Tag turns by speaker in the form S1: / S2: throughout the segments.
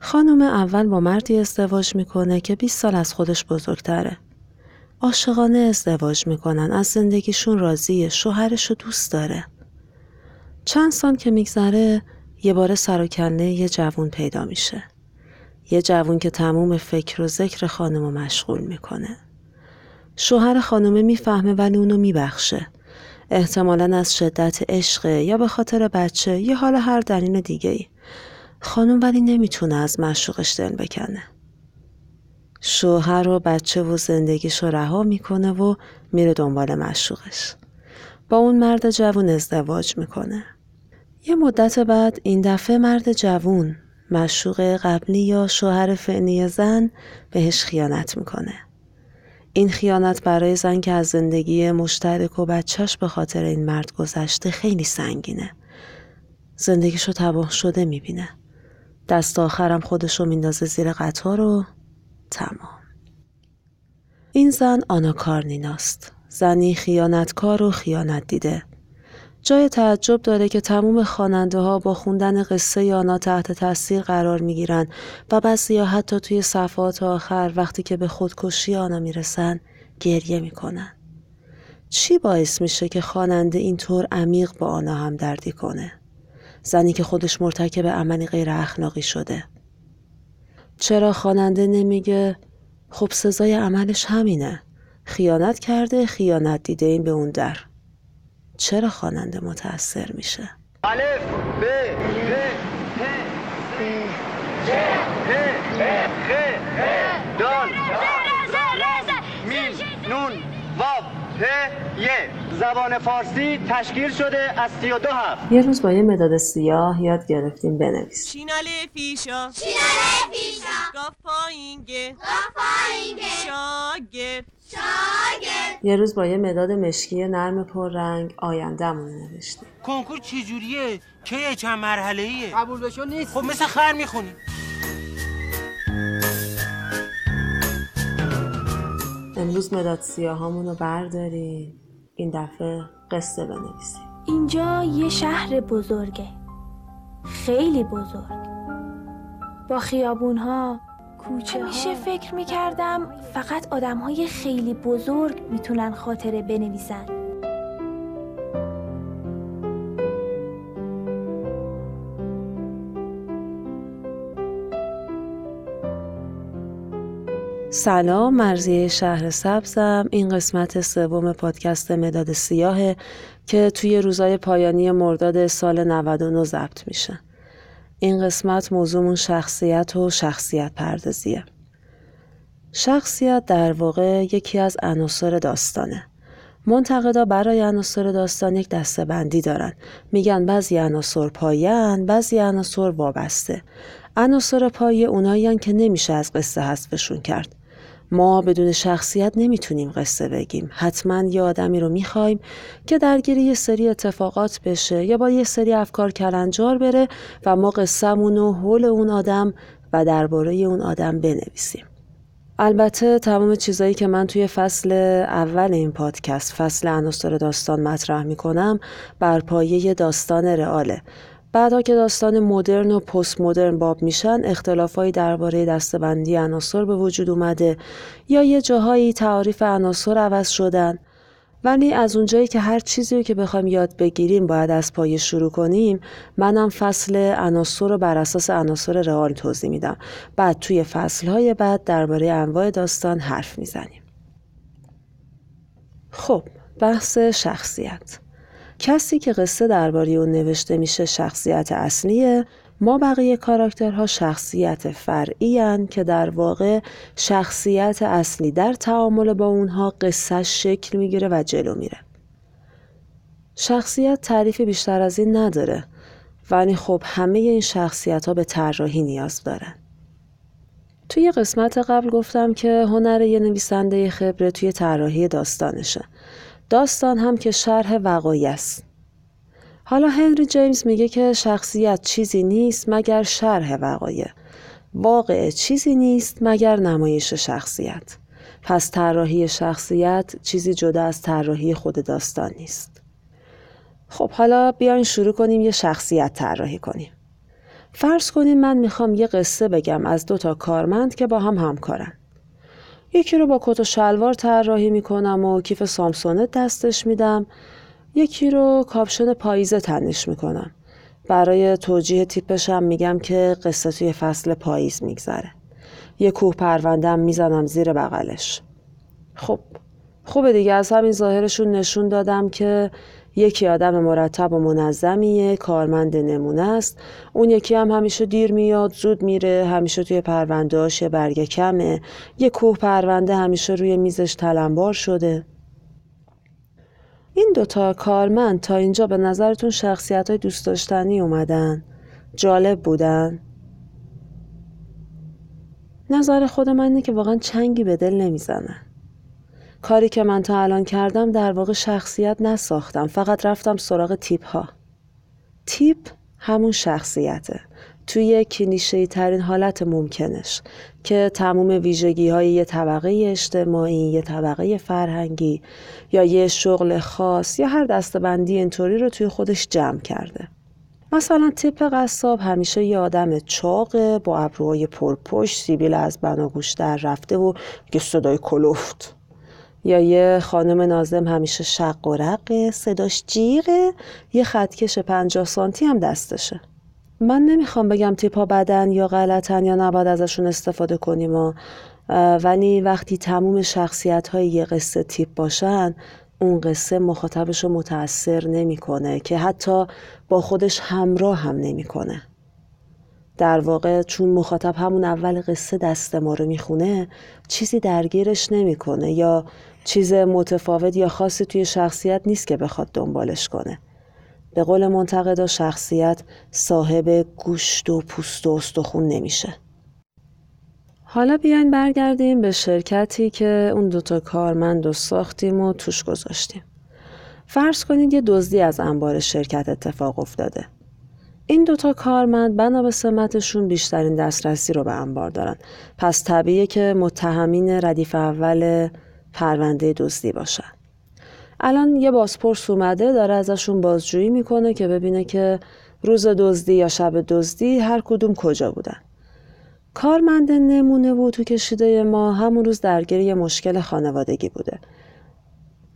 S1: خانم اول با مردی ازدواج می‌کنه که 20 سال از خودش بزرگتره. عاشقانه ازدواج می‌کنن از زندگیشون راضیه شوهرش رو دوست داره. چند سال که میگذره یه بار سر و یه جوون پیدا میشه. یه جوون که تموم فکر و ذکر خانم رو مشغول می‌کنه. شوهر خانمه می‌فهمه ولی اونو میبخشه. احتمالا از شدت عشق یا به خاطر بچه یا حالا هر دلیل دیگه ای. خانم ولی نمی‌تونه از مشوقش دل بکنه. شوهر و بچه و زندگیش رها می‌کنه و میره دنبال مشوقش. با اون مرد جوون ازدواج می‌کنه. یه مدت بعد این دفعه مرد جوون مشوق قبلی یا شوهر فعنی زن بهش خیانت می‌کنه. این خیانت برای زن که از زندگی مشترک و بچهش به خاطر این مرد گذشته خیلی سنگینه. زندگیشو تباه شده می‌بینه. دست آخرم خودشو میندازه زیر قطار و تمام. این زن آنا کارنیناست. زنی خیانتکار و خیانت دیده. جای تعجب داره که تموم خواننده ها با خوندن قصه آنا تحت تاثیر قرار می گیرن و بعضی یا حتی توی صفحات آخر وقتی که به خودکشی آنا می‌رسن گریه می‌کنن. چی باعث میشه که خواننده اینطور عمیق با آنا هم دردی کنه؟ زنی که خودش مرتکب عملی غیر اخلاقی شده. چرا خواننده نمیگه خب سزای عملش همینه. خیانت کرده خیانت دیده این به اون در. چرا خواننده متاثر میشه؟ الف ب ه ه دال
S2: زبان فارسی تشکیل شده از سی و دو هفت.
S1: یه روز با یه مداد سیاه یاد گرفتیم بنویس.
S3: چیناله فیشا. چیناله فیشا. گاف پایینگه گاف
S1: شاگرد. شاگرد. یه روز با یه مداد مشکی نرم پررنگ آیندهمون نوشتیم.
S4: کنکور چجوریه؟ که چند مرحله ایه؟
S5: قبول بشو نیست.
S4: خب مثل خر می‌خونی.
S1: امروز مداد سیاهامون رو برداریم. این دفعه قصه بنویسیم.
S6: اینجا یه شهر بزرگه. خیلی بزرگ. با خیابون ها کوچه همیشه فکر می‌کردم فقط آدم های خیلی بزرگ می‌تونن خاطره بنویسن.
S1: سلام مرزیه شهر سبزم. این قسمت سوم پادکست مداد سیاهه که توی روزای پایانی مرداد سال 99 ضبط میشه. این قسمت موضوعمون شخصیت و شخصیت پردازیه. شخصیت در واقع یکی از عناصر داستانه. منتقدا برای عناصر داستان یک دسته بندی دارن. میگن بعضی عناصر پایان بعضی عناصر وابسته. عناصر پایه اونایی که نمیشه از قصه حذفشون کرد. ما بدون شخصیت نمی‌تونیم قصه بگیم. حتما یه آدمی رو می‌خوایم که درگیر یه سری اتفاقات بشه یا با یه سری افکار کلنجار بره و ما قصهمون و حول اون آدم و درباره اون آدم بنویسیم. البته تمام چیزایی که من توی فصل اول این پادکست فصل عناصر داستان مطرح می‌کنم بر پایه داستان رئاله. بعدها که داستان مدرن و پست مدرن باب میشن اختلافایی درباره دستبندی عناصر به وجود اومده یا یه جاهایی تعاریف عناصر عوض شدن. ولی از اونجایی که هر چیزی رو که بخوایم یاد بگیریم باید از پایه شروع کنیم منم فصل عناصر رو بر اساس عناصر رئال توضیح میدم. بعد توی فصلهای بعد درباره انواع داستان حرف می‌زنیم. خب بحث شخصیت. کسی که قصه درباره اون نوشته میشه شخصیت اصلیه ما بقیه کاراکترها شخصیت فرعی که در واقع شخصیت اصلی در تعامل با اونها قصه شکل می‌گیره و جلو میره. شخصیت تعریف بیشتر از این نداره ولی خب همه این شخصیت ها به طراحی نیاز دارن. توی قسمت قبل گفتم که هنر یه نویسنده خبره توی طراحی داستانشه. داستان هم که شرح وقایع است. حالا هنری جیمز میگه که شخصیت چیزی نیست مگر شرح وقایع. واقع چیزی نیست مگر نمایش شخصیت. پس طراحی شخصیت چیزی جدا از طراحی خود داستان نیست. خب حالا بیاین شروع کنیم یه شخصیت طراحی کنیم. فرض کنین من می‌خوام یه قصه بگم از دو تا کارمند که با هم همکارن. یکی رو با کت و شلوار طراحی می‌کنم و کیف سامسونت دستش میدم. یکی رو کاپشن پاییزه تنش می‌کنم. برای توجیه تیپشم میگم که قصه توی فصل پاییز میگذره. یه کوه پروندم می‌زنم زیر بغلش. خب خوبه دیگه. از همین ظاهرشون نشون دادم که یکی آدم مرتب و منظمیه کارمند نمونه است. اون یکی هم همیشه دیر میاد زود میره همیشه توی پروندهاش یه برگه کمه. یه کوه پرونده همیشه روی میزش تلمبار شده. این دوتا کارمند تا اینجا به نظرتون شخصیت های دوست داشتنی اومدن؟ جالب بودن؟ نظر خود من اینه که واقعا چنگی به دل نمی‌زنه کاری که من تا الان کردم در واقع شخصیت نساختم. فقط رفتم سراغ تیپ ها تیپ همون شخصیته. توی کلیشه ترین حالت ممکنش که تموم ویژگی های یه طبقه اجتماعی، یه طبقه فرهنگی یا یه شغل خاص یا هر دستبندی اینطوری رو توی خودش جمع کرده. مثلا تیپ قصاب همیشه یه آدم چاقه با ابروهای پرپشت سیبیل از بناگوش در رفته و یه صدای کلفت. یا یه خانم نازم همیشه شق و رقه صداش جیغه یه خطکش پنجاه سانتی هم دستشه من نمی‌خوام بگم تیپا بدن یا غلطن یا نباید ازشون استفاده کنیم و ولی وقتی تموم شخصیت های یه قصه تیپ باشن اون قصه مخاطبش رو متاثر نمی‌کنه که حتی با خودش همراه هم نمی‌کنه. در واقع چون مخاطب همون اول قصه دست ما رو می‌خونه چیزی درگیرش نمی‌کنه یا چیز متفاوت یا خاصی توی شخصیت نیست که بخواد دنبالش کنه. به قول منتقدا شخصیت صاحب گوشت و پوست و استخون نمیشه. حالا بیاین برگردیم به شرکتی که اون دوتا کارمند و ساختیم و توش گذاشتیم. فرض کنید یه دزدی از انبار شرکت اتفاق افتاده. این دوتا کارمند بنا به سمتشون بیشترین دسترسی رو به انبار دارن. پس طبیعیه که متهمین ردیف اول پرونده دزدی باشن. الان یه بازپرس اومده داره ازشون بازجویی می‌کنه که ببینه که روز دزدی یا شب دزدی هر کدوم کجا بودن. کارمند نمونه بود تو کشیده ما همون روز درگیر یه مشکل خانوادگی بوده.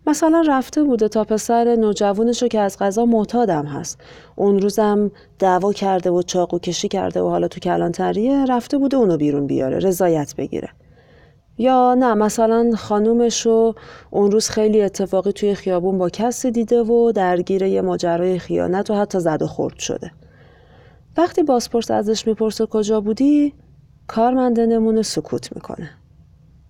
S1: مثلا رفته بوده تا پسر نوجوانشو که از غذا معتادم هست. اون روزم دعوا کرده و چاقو کشی کرده و حالا تو کلانتریه رفته بوده اونو بیرون بیاره رضایت بگیره. یا نه مثلا خانومش رو اون روز خیلی اتفاقی توی خیابون با کسی دیده و درگیر یه ماجرای خیانت و حتی زد و خورد شده. وقتی بازپرس ازش می‌پرسه کجا بودی کارمند نمونه سکوت می‌کنه.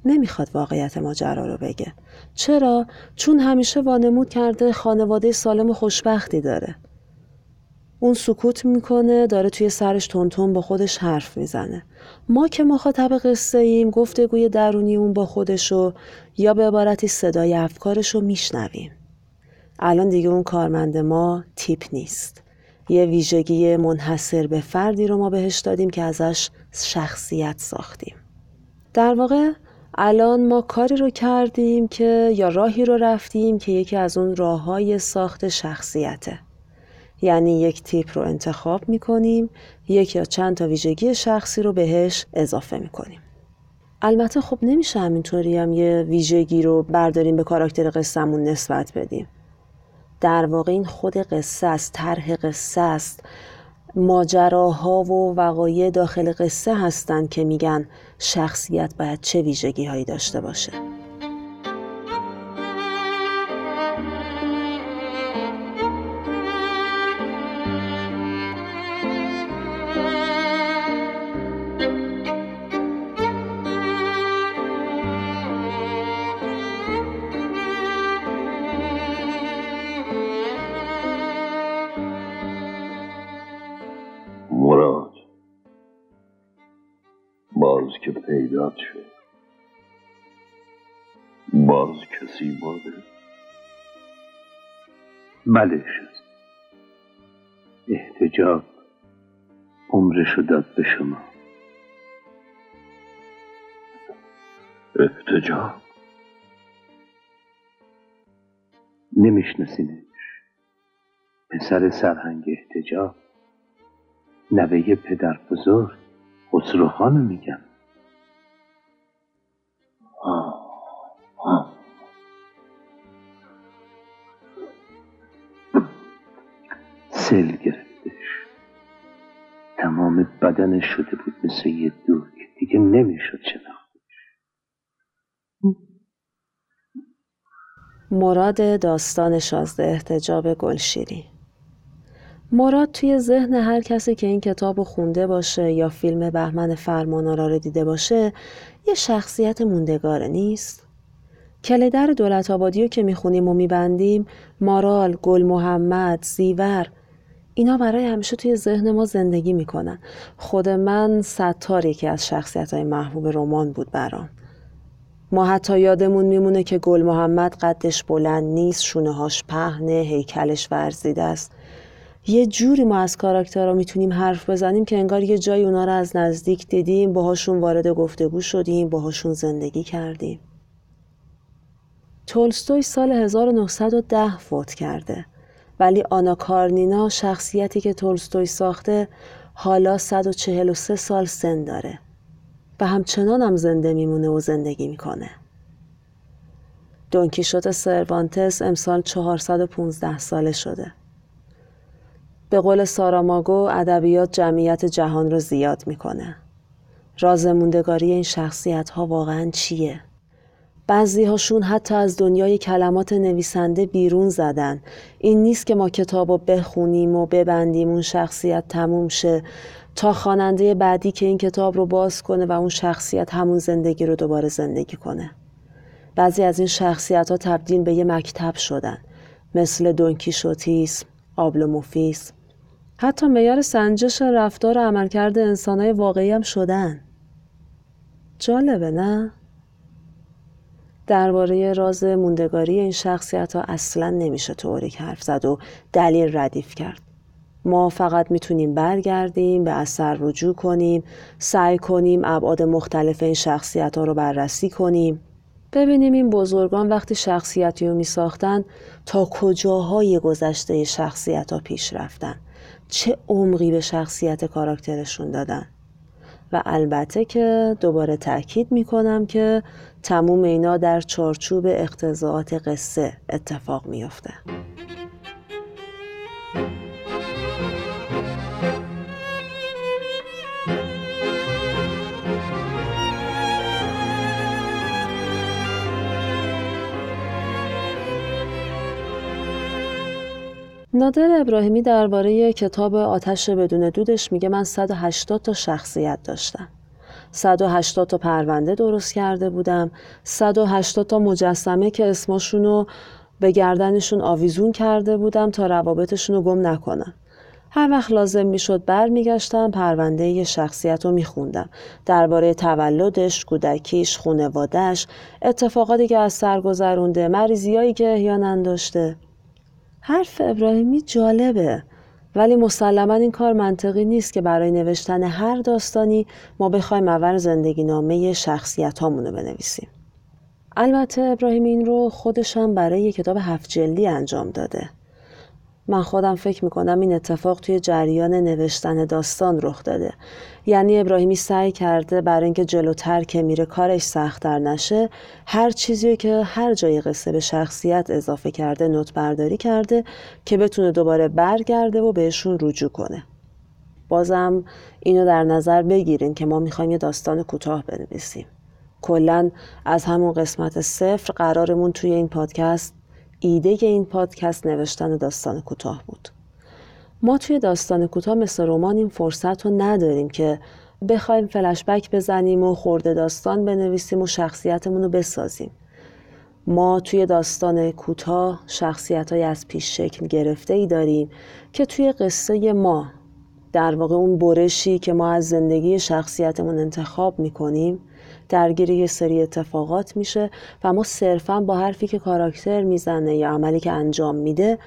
S1: نمی‌خواد واقعیت ماجرا رو بگه. چرا؟ چون همیشه وانمود کرده خانواده سالم و خوشبختی داره. اون سکوت می‌کنه داره توی سرش تونتون با خودش حرف می‌زنه. ما که مخاطب قصه ایم گفتگوی درونی اون با خودشو یا به عبارتی صدای افکارشو میشنویم. الان دیگه اون کارمند ما تیپ نیست. یه ویژگی منحصر به فردی رو ما بهش دادیم که ازش شخصیت ساختیم. در واقع الان ما کاری رو کردیم که یا راهی رو رفتیم که یکی از اون راه های ساخت شخصیته. یعنی یک تیپ رو انتخاب می‌کنیم یک یا چند تا ویژگی شخصی رو بهش اضافه می‌کنیم. البته خب نمیشه همینطوری هم یه ویژگی رو برداریم به کاراکتر قصهمون نسبت بدیم. در واقع این خود قصه است طرح قصه است. ماجراها و وقایع داخل قصه هستند که میگن شخصیت باید چه ویژگی هایی داشته باشه.
S5: بله شد احتجاب عمرشو داد به شما. احتجاب؟ نمیشناسینش. پسر سرهنگ احتجاب نوه پدر بزرگ خسرو خانو میگم سل گرفتش. تمام بدنش شده بود مثل یه دوک دیگه نمی‌شد شناختش
S1: مراد داستان شازده احتجاب گلشیری. مراد توی ذهن هر کسی که این کتاب رو خونده باشه یا فیلم بهمن فرمانارا رو دیده باشه یه شخصیت موندگاره نیست؟ کلیدر دولت آبادی که می‌خونیم و میبندیم مارال، گل محمد، زیور اینا برای همیشه توی ذهن ما زندگی می‌کنن. خود من ستار یکی از شخصیت های محبوب رمان بود برام. ما حتی یادمون میمونه که گل محمد قدش بلند نیست شونه هاش پهنه هیکلش ورزیده است. یه جوری ما از کاراکترها می‌تونیم حرف بزنیم که انگار یه جای اونا رو از نزدیک دیدیم باهاشون وارد گفتگو شدیم باهاشون زندگی کردیم. تولستوی سال 1910 فوت کرده. ولی آنا کارنینا شخصیتی که تولستوی ساخته حالا 143 سال سن داره و همچنان هم زنده میمونه و زندگی می‌کنه. دونکیشوت سروانتس امسال 415 ساله شده. به قول ساراماگو ادبیات جمعیت جهان رو زیاد می‌کنه. راز موندگاری این شخصیت ها واقعا چیه؟ بعضی هاشون حتی از دنیای کلمات نویسنده بیرون زدن. این نیست که ما کتاب رو بخونیم و ببندیم اون شخصیت تموم شه. تا خواننده بعدی که این کتاب رو باز کنه و اون شخصیت همون زندگی رو دوباره زندگی کنه. بعضی از این شخصیت ها تبدیل به یه مکتب شدن. مثل دونکیشوتیسم، آبلوموفیسم. حتی میار سنجش رفتار و عملکرد انسانهای واقعی هم شدن. جالبه نه؟ درباره راز موندگاری این شخصیت ها اصلا نمیشه تئوریک حرف زد و دلیل ردیف کرد. ما فقط می‌تونیم برگردیم به اثر رجوع کنیم سعی کنیم ابعاد مختلف این شخصیت ها رو بررسی کنیم. ببینیم این بزرگان وقتی شخصیتی رو می ساختن تا کجاهای گذشته شخصیت ها پیش رفتن؟ چه عمقی به شخصیت کاراکترشون دادن؟ و البته که دوباره تاکید می کنم که تموم اینا در چارچوب اقتضاعات قصه اتفاق میافته. نادر ابراهیمی درباره کتاب آتش بدون دودش میگه من 180 تا شخصیت داشتم. 180 تا پرونده درست کرده بودم 180 تا مجسمه که اسمشون به گردنشون آویزون کرده بودم تا روابطشون رو گم نکنم هر وقت لازم می‌شد برمیگشتم پرونده یه شخصیت رو میخوندم درباره تولدش، کودکیش، خونوادش، اتفاقاتی که از سر گذرونده، مریضیایی که احیانا داشته. حرف ابراهیمی جالبه ولی مسلما این کار منطقی نیست که برای نوشتن هر داستانی ما بخوایم اول زندگی نامه شخصیت هامونو بنویسیم. البته ابراهیم این رو خودشم برای یک کتاب هفت جلدی انجام داده. من خودم فکر می‌کنم این اتفاق توی جریان نوشتن داستان رخ داده. یعنی ابراهیمی سعی کرده برای اینکه جلوتر که میره کارش سختتر نشه هر چیزی که هر جای قصه به شخصیت اضافه کرده نوت برداری کرده که بتونه دوباره برگرده و بهشون رجوع کنه. بازم اینو در نظر بگیرین که ما می‌خوایم یه داستان کوتاه بنویسیم. کلا از همون قسمت صفر قرارمون توی این پادکست ایده این پادکست نوشتن داستان کوتاه بود. ما توی داستان کوتاه مثل رمان این فرصت رو نداریم که بخوایم فلشبک بزنیم و خورده داستان بنویسیم و شخصیتمون رو بسازیم. ما توی داستان کوتاه شخصیت های از پیش شکل گرفته ای داریم که توی قصه ما در واقع اون برشی که ما از زندگی شخصیتمون انتخاب می‌کنیم درگیر یه سری اتفاقات میشه و ما صرفا با حرفی که کاراکتر می‌زنه یا عملی که انجام میده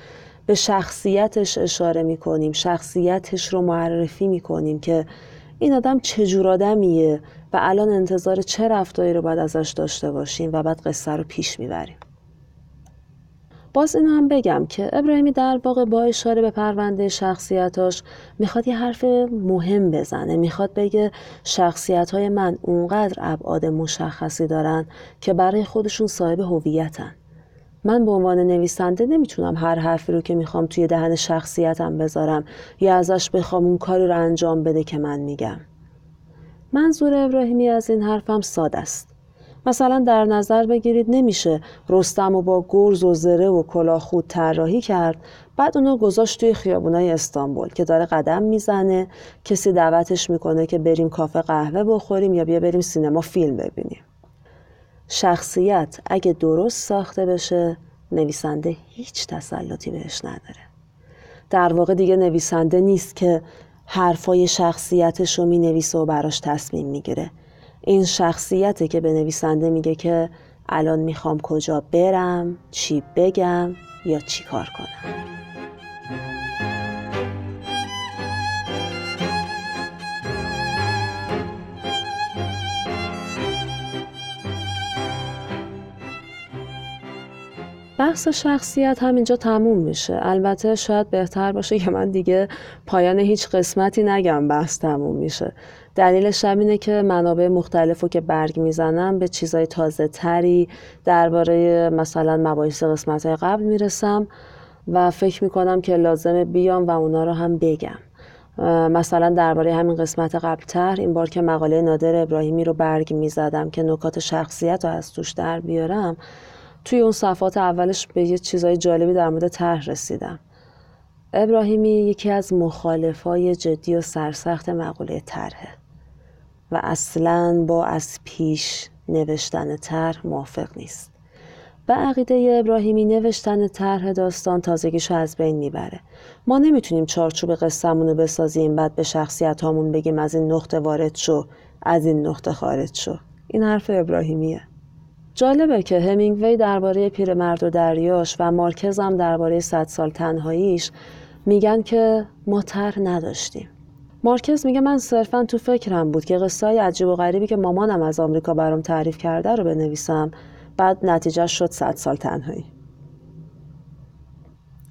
S1: به شخصیتش اشاره می‌کنیم شخصیتش رو معرفی می‌کنیم که این آدم چجور آدمیه و الان انتظار چه رفتاری رو باید ازش داشته باشیم و بعد قصه رو پیش می‌بریم. باز اینو هم بگم که ابراهیمی در واقع با اشاره به پرونده شخصیتاش می‌خواد یه حرف مهم بزنه می‌خواد بگه شخصیت های من اونقدر ابعاد مشخصی دارن که برای خودشون صاحب هویتن. من به عنوان نویسنده نمی‌تونم هر حرفی رو که می‌خوام توی دهن شخصیتم بذارم یا ازش بخوام اون کاری رو انجام بده که من میگم. منظور ابراهیمی از این حرفم ساده است. مثلا در نظر بگیرید نمیشه رستم و با گرز و زره و کلاه خود طراحی کرد بعد اونو گذاشت توی خیابونای استانبول که داره قدم می‌زنه کسی دعوتش می‌کنه که بریم کافه قهوه بخوریم یا بیا بریم سینما فیلم ببینیم. شخصیت اگه درست ساخته بشه نویسنده هیچ تسلطی بهش نداره. در واقع دیگه نویسنده نیست که حرفای شخصیتش رو می نویسه و براش تصمیم می‌گیره. این شخصیته که به نویسنده میگه که الان می‌خوام کجا برم چی بگم یا چی کار کنم. بحث شخصیت همینجا تموم میشه. البته شاید بهتر باشه که من دیگه پایان هیچ قسمتی نگم بحث تموم میشه. دلیلش اینه که منابع مختلف رو که برگ می‌زنم به چیزای تازه تری درباره مثلا مباحث قسمت های قبل می‌رسم و فکر می‌کنم که لازمه بیام و اونا رو هم بگم. مثلا درباره همین قسمت قبلتر این بار که مقاله نادر ابراهیمی رو برگ می‌زدم که نکات شخصیت رو از توش در بیارم توی اون صفحات اولش به یه چیزای جالبی در مورد طرح رسیدم. ابراهیمی یکی از مخالفای جدی و سرسخت مقوله طرحه و اصلا با از پیش نوشتن طرح موافق نیست. به عقیده ابراهیمی نوشتن طرح داستان تازگیشو از بین می‌بره. ما نمی‌تونیم چارچوب قصهمون رو بسازیم بعد به شخصیت هامون بگیم از این نقطه وارد شو از این نقطه خارج شو. این حرف ابراهیمیه. جالبه که همینگوی درباره پیرمرد و دریاش و مارکز هم درباره صد سال تنهاییش میگن که ما طرح نداشتیم. مارکز میگه من صرفا تو فکرم بود که قصه های عجیب و غریبی که مامانم از آمریکا برام تعریف کرده رو بنویسم بعد نتیجه شد صد سال تنهایی.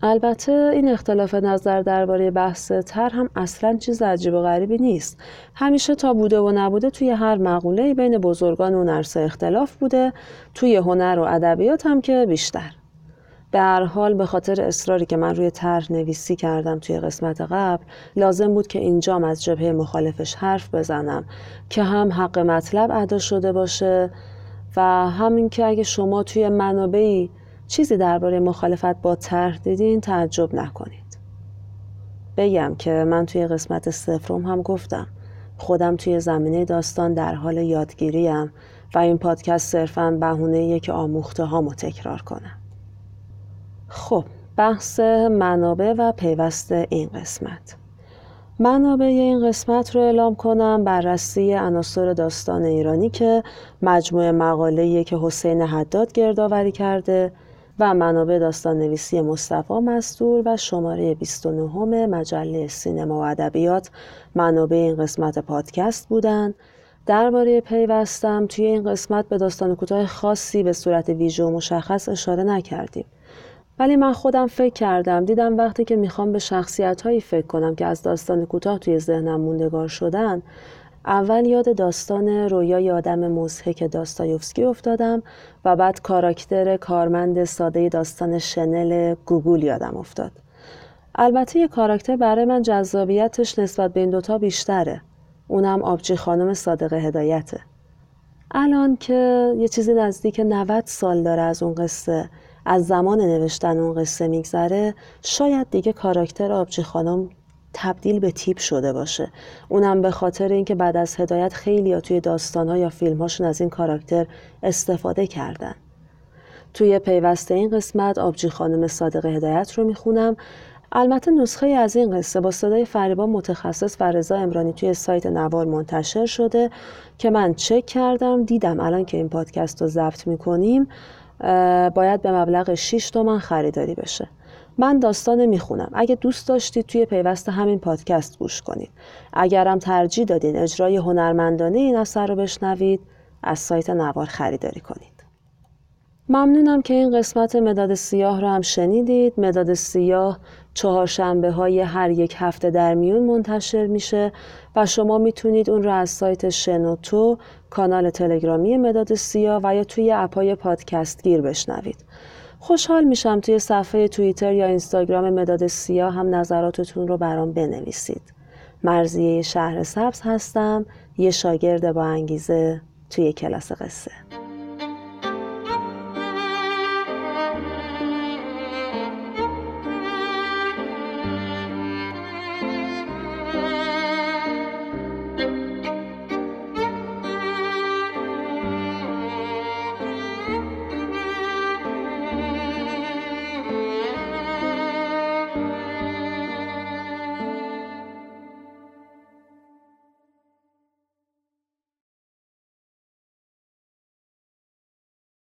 S1: البته این اختلاف نظر درباره بحث تر هم اصلا چیز عجیب و غریبی نیست. همیشه تا بوده و نبوده توی هر مقوله بین بزرگان و نرسه اختلاف بوده توی هنر و ادبیات هم که بیشتر. به هر حال به خاطر اصراری که من روی طرح نویسی کردم توی قسمت قبل لازم بود که اینجام از جبهه مخالفش حرف بزنم که هم حق مطلب ادا شده باشه و همین که اگه شما توی منابعی چیزی درباره مخالفت با طرح دیدین تعجب نکنید. بگم که من توی قسمت سفرم هم گفتم خودم توی زمینه داستان در حال یادگیریم و این پادکست صرفا بهونه که آموخته هامو تکرار کنم. خب بحث منابع و پیوست این قسمت. منابع این قسمت رو اعلام کنم بررسی عناصر داستان ایرانی که مجموعه مقاله که حسین حداد گردآوری کرده و منابع داستان نویسی مصطفی مستور و شماره 29 مجله سینما و ادبیات منابع این قسمت پادکست بودند. درباره پیوستم توی این قسمت به داستان کوتاه خاصی به صورت ویژه و مشخص اشاره نکردیم. ولی من خودم فکر کردم دیدم وقتی که می‌خوام به شخصیت هایی فکر کنم که از داستان کوتاه توی ذهنم موندگار شدن اول یاد داستان رویای آدم مزهک داستایوفسکی افتادم و بعد کاراکتر کارمند ساده داستان شنل گوگل یادم افتاد. البته یه کاراکتر برای من جذابیتش نسبت به این دوتا بیشتره. اونم آبجی خانم صادق هدایته. الان که یه چیزی نزدیک 90 سال داره از اون قصه از زمان نوشتن اون قصه میگذره شاید دیگه کاراکتر آبجی خانم تبدیل به تیپ شده باشه. اونم به خاطر اینکه بعد از هدایت خیلی یا توی داستانها یا فیلمهاشون از این کاراکتر استفاده کردن. توی پیوسته این قسمت آبجی خانم صادق هدایت رو می‌خونم. البته نسخه از این قصه با صدای فریبا متخصص و رضا امرانی توی سایت نوار منتشر شده که من چک کردم دیدم الان که این پادکست رو ضبط می‌کنیم باید به مبلغ 6 تومن خریداری بشه. من داستان می‌خونم. اگه دوست داشتید توی پیوست همین پادکست گوش کنید. اگرم ترجیح دادین اجرای هنرمندانه این اثر رو بشنوید از سایت نوار خریداری کنید. ممنونم که این قسمت مداد سیاه رو هم شنیدید. مداد سیاه چهارشنبه های هر یک هفته در میون منتشر میشه و شما می‌تونید اون رو از سایت شنوتو کانال تلگرامی مداد سیاه و یا توی اپای پادکست گیر بشنوید. خوشحال میشم توی صفحه توییتر یا اینستاگرام مداد سیاه هم نظراتتون رو برام بنویسید. مرزیه شهر سبز هستم یه شاگرد با انگیزه توی کلاس قصه.